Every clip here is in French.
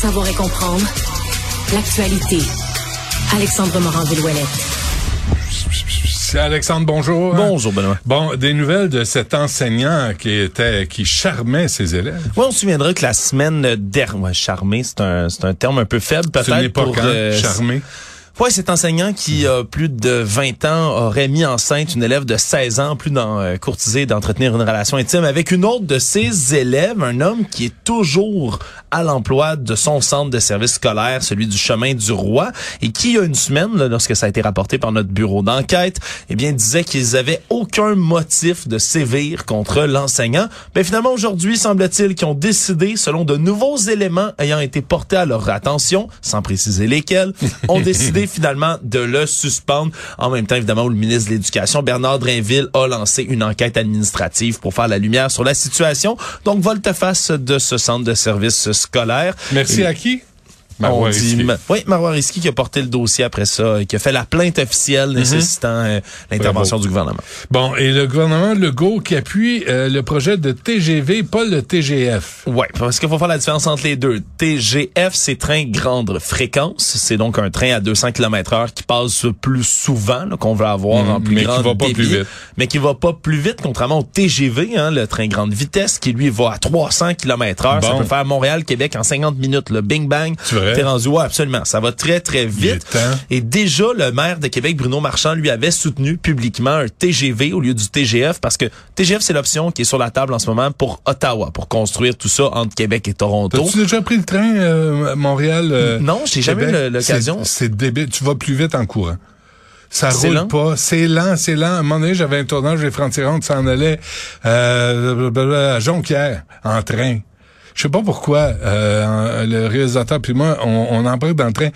Savoir et comprendre l'actualité. Alexandre Morand-Villouellette. Alexandre, bonjour. Bonjour, Benoît. Bon, des nouvelles de cet enseignant qui était, qui charmait ses élèves. Oui, on se souviendra que la semaine dernière, ouais, charmer, c'est un, c'est un terme un peu faible, peut-être. Ce n'est pas pour, quand, euh, charmer. Ouais, cet enseignant qui a plus de 20 ans aurait mis enceinte une élève de 16 ans, plus d'en euh, courtiser, d'entretenir une relation intime avec une autre de ses élèves, un homme qui est toujours à l'emploi de son centre de service scolaire, celui du chemin du roi, et qui, il y a une semaine, là, lorsque ça a été rapporté par notre bureau d'enquête, eh bien, disait qu'ils avaient aucun motif de sévir contre l'enseignant. Mais finalement, aujourd'hui, semble-t-il qu'ils ont décidé, selon de nouveaux éléments ayant été portés à leur attention, sans préciser lesquels, ont décidé finalement de le suspendre. En même temps, évidemment, où le ministre de l'Éducation, Bernard Drainville, a lancé une enquête administrative pour faire la lumière sur la situation. Donc, volte-face de ce centre de service scolaire. Merci Et- à qui? On Marois dit, Risky. Ma- oui, Marois Risky qui a porté le dossier après ça et qui a fait la plainte officielle nécessitant euh, l'intervention du gouvernement. Bon, et le gouvernement Legault qui appuie euh, le projet de TGV, pas le TGF. Ouais, parce qu'il faut faire la différence entre les deux. TGF, c'est train grande fréquence. C'est donc un train à 200 km heure qui passe plus souvent, là, qu'on veut avoir Mhm, en plus mais qui grande va pas débit, plus vite. Mais qui va pas plus vite, contrairement au TGV, hein, le train grande vitesse, qui lui va à 300 km heure. Ça peut faire Montréal-Québec en 50 minutes. Le bing bang. C'est vrai? T'es rendu, ouais, absolument. Ça va très, très vite. Et déjà, le maire de Québec, Bruno Marchand, lui avait soutenu publiquement un TGV au lieu du TGF parce que TGF, c'est l'option qui est sur la table en ce moment pour Ottawa, pour construire tout ça entre Québec et Toronto. T'as-tu déjà pris le train euh, Montréal? euh, Non, j'ai jamais eu l'occasion. C'est débile. Tu vas plus vite en courant. Ça roule lent? pas. C'est lent, c'est lent. À un moment donné, j'avais un tournage des Francs-Tirants qui s'en allait euh, à Jonquière, en train. Je sais pas pourquoi euh, le réalisateur puis moi, on, on embarque dans le train.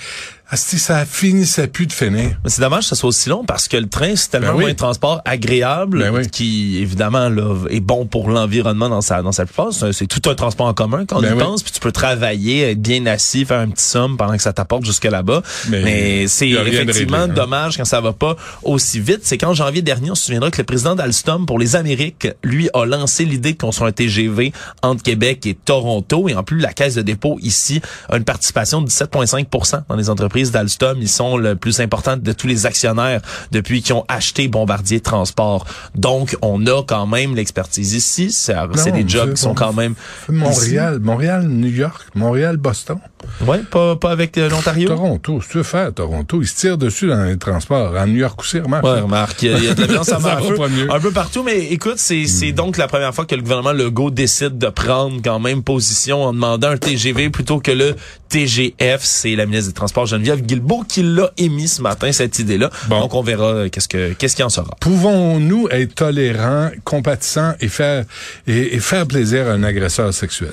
Asti, ça finissait plus de finir. Mais c'est dommage que ça soit aussi long parce que le train, c'est tellement Ben oui. un transport agréable Ben oui. qui, évidemment, là, est bon pour l'environnement dans sa, dans sa plupart. C'est tout un transport en commun quand on Ben y oui. pense. Puis tu peux travailler, être bien assis, faire un petit somme pendant que ça t'apporte jusque là-bas. Mais Mais, c'est effectivement réglé, hein. dommage quand ça va pas aussi vite. C'est qu'en janvier dernier, on se souviendra que le président d'Alstom pour les Amériques, lui, a lancé l'idée de construire un TGV entre Québec et Toronto. Et en plus, la caisse de dépôt ici a une participation de 17,5% dans les entreprises d'Alstom. Ils sont le plus important de tous les actionnaires depuis qu'ils ont acheté Bombardier Transport. Donc, on a quand même l'expertise ici. C'est des jobs qui sont quand même Montréal, Montréal, New York, Montréal, Boston. ici. Ouais, pas, pas avec euh, l'Ontario? Toronto, si tu veux faire Toronto, ils se tirent dessus dans les transports. En New York aussi, remarque. Ouais, remarque, il y a- de la violence à un peu, partout, mais écoute, c'est c'est donc la première fois que le gouvernement Legault décide de prendre quand même position en demandant un TGV plutôt que le TGF. C'est la ministre des Transports Geneviève Guilbeault qui l'a émis ce matin cette idée-là. Bon. Donc on verra euh, qu'est-ce que qu'est-ce qu'il en sera. Pouvons-nous être tolérants, compatissants et faire et, et faire plaisir à un agresseur sexuel?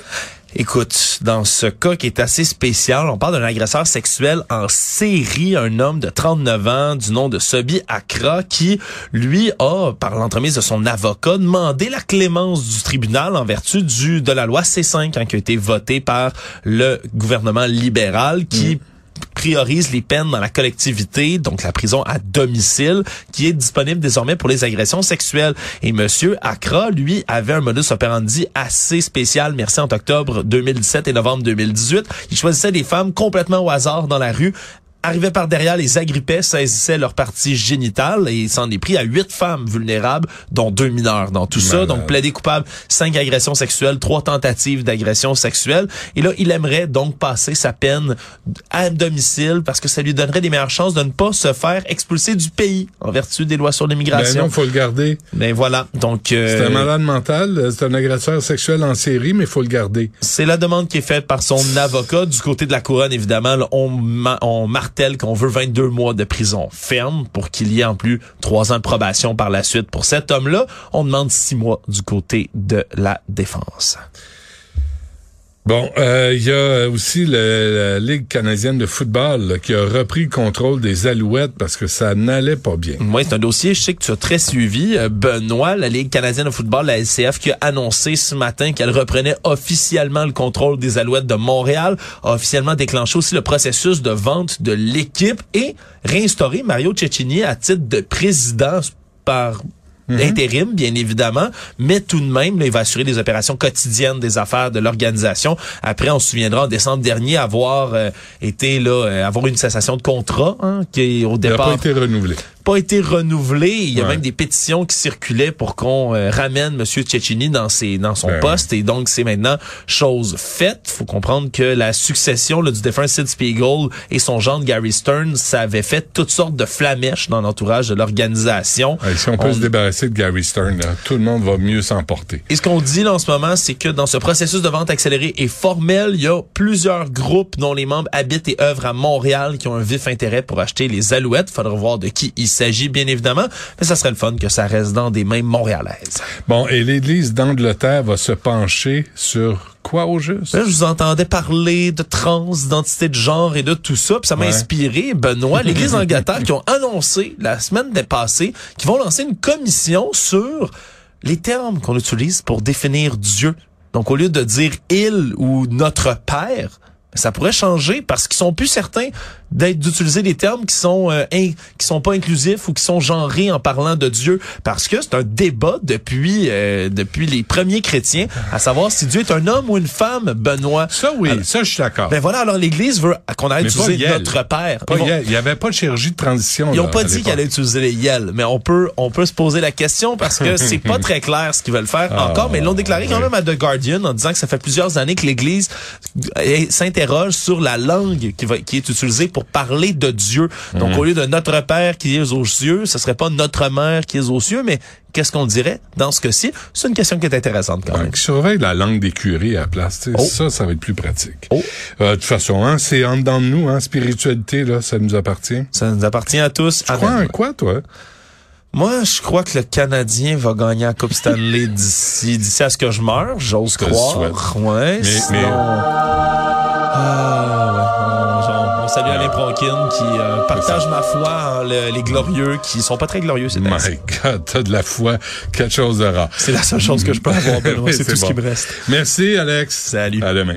Écoute, dans ce cas qui est assez spécial, on parle d'un agresseur sexuel en série, un homme de 39 ans du nom de Sobi Akra qui, lui, a, par l'entremise de son avocat, demandé la clémence du tribunal en vertu du de la loi C5 hein, qui a été votée par le gouvernement libéral qui priorise les peines dans la collectivité, donc la prison à domicile, qui est disponible désormais pour les agressions sexuelles. Et Monsieur Accra, lui, avait un modus operandi assez spécial, merci, entre octobre 2017 et novembre 2018. Il choisissait des femmes complètement au hasard dans la rue, arrivait par derrière, les agrippait, saisissait leur partie génitale et il s'en est pris à huit femmes vulnérables, dont deux mineurs dans tout ça. Donc, plaidé coupable, cinq agressions sexuelles, trois tentatives d'agression sexuelle. Et là, il aimerait donc passer sa peine à domicile parce que ça lui donnerait des meilleures chances de ne pas se faire expulser du pays en vertu des lois sur Ben l'immigration. non, faut le garder. Ben voilà. Donc, C'est euh, un malade mental, c'est un agresseur sexuel en série, mais faut le garder. C'est la demande qui est faite par son avocat. Du côté de la couronne, évidemment, là, on, on martèle qu'on veut 22 mois de prison ferme pour qu'il y ait en plus trois ans de probation par la suite pour cet homme-là. On demande six mois du côté de la défense. Bon, euh, il y a aussi le- la Ligue canadienne de football là, qui a repris le contrôle des Alouettes parce que ça n'allait pas bien. Oui, c'est un dossier, je sais que tu as très suivi. Euh, Benoît, la Ligue canadienne de football, la LCF, qui a annoncé ce matin qu'elle reprenait officiellement le contrôle des Alouettes de Montréal, a officiellement déclenché aussi le processus de vente de l'équipe et réinstauré Mario Cecchini à titre de président par intérim, bien évidemment, mais tout de même, là, il va assurer les opérations quotidiennes des affaires de l'organisation. Après, on se souviendra en décembre dernier avoir euh, été là, euh, avoir une cessation de contrat, hein, qui au Il n'a départ pas été renouvelé. Pas été renouvelé. Il y a Ouais. même des pétitions qui circulaient pour qu'on euh, ramène M. Cecchini dans ses dans son Ben poste et donc c'est maintenant chose faite. Faut comprendre que la succession là, du défunt Sid Spiegel et son gendre Gary Stern, ça avait fait toutes sortes de flamèches dans l'entourage de l'organisation. Ouais, si on peut On- se débarrasser de Gary Stern, là, tout le monde va mieux s'en porter. Et ce qu'on dit là en ce moment, c'est que dans ce processus de vente accélérée et formel, il y a plusieurs groupes dont les membres habitent et œuvrent à Montréal qui ont un vif intérêt pour acheter les Alouettes. Faudra voir de qui il s'agit, bien évidemment, mais ça serait le fun que ça reste dans des mains montréalaises. Bon, et l'Église d'Angleterre va se pencher sur quoi au juste? Là, je vous entendais parler de trans, d'identité de genre et de tout ça, puis ça m'a Ouais. inspiré, Benoît, l'Église d'Angleterre qui ont annoncé la semaine passée qu'ils vont lancer une commission sur les termes qu'on utilise pour définir Dieu. Donc, au lieu de dire il ou notre père, ça pourrait changer parce qu'ils sont plus certains d'être d'utiliser des termes qui sont euh, in- qui sont pas inclusifs ou qui sont genrés en parlant de Dieu parce que c'est un débat depuis euh, depuis les premiers chrétiens à savoir si Dieu est un homme ou une femme Benoît Ça, oui, Alors- ça, je suis d'accord. ben voilà alors l'église veut qu'on d'utiliser Yel. notre père Pas vont-. Il n'y avait pas de chirurgie de transition. ils ont là, pas dit qu'elle allait utiliser les yel, mais on peut on peut se poser la question parce que c'est pas très clair ce qu'ils veulent faire Ah, encore, mais ils l'ont déclaré quand oui. même à The Guardian en disant que ça fait plusieurs années que l'Église euh, s'interroge sur la langue qui va qui est utilisée pour parler de Dieu. Donc Mhm. au lieu de notre Père qui est aux cieux, ce serait pas notre Mère qui est aux cieux, mais qu'est-ce qu'on dirait dans ce cas-ci? C'est une question qui est intéressante quand même. Donc, surveille la langue des curés à la place. Oh. Ça, ça va être plus pratique. Oh. Euh, de toute façon, hein, c'est en dedans de nous, hein, spiritualité, là, ça nous appartient. Ça nous appartient à tous. Tu crois en quoi, toi? Moi, je crois que le Canadien va gagner la Coupe Stanley d'ici d'ici à ce que je meure, j'ose croire. Ouais, Mais- sinon... mais- Ah, ouais, on, on- salue Alain Pronkin qui euh, partage ma foi le- les glorieux qui sont pas très glorieux ces temps-ci. My God, t'as de la foi, quelque chose de rare. C'est la seule chose que je peux avoir, Benoît. Oui, c'est tout ce qui me reste. Merci, Alex. Salut. À demain.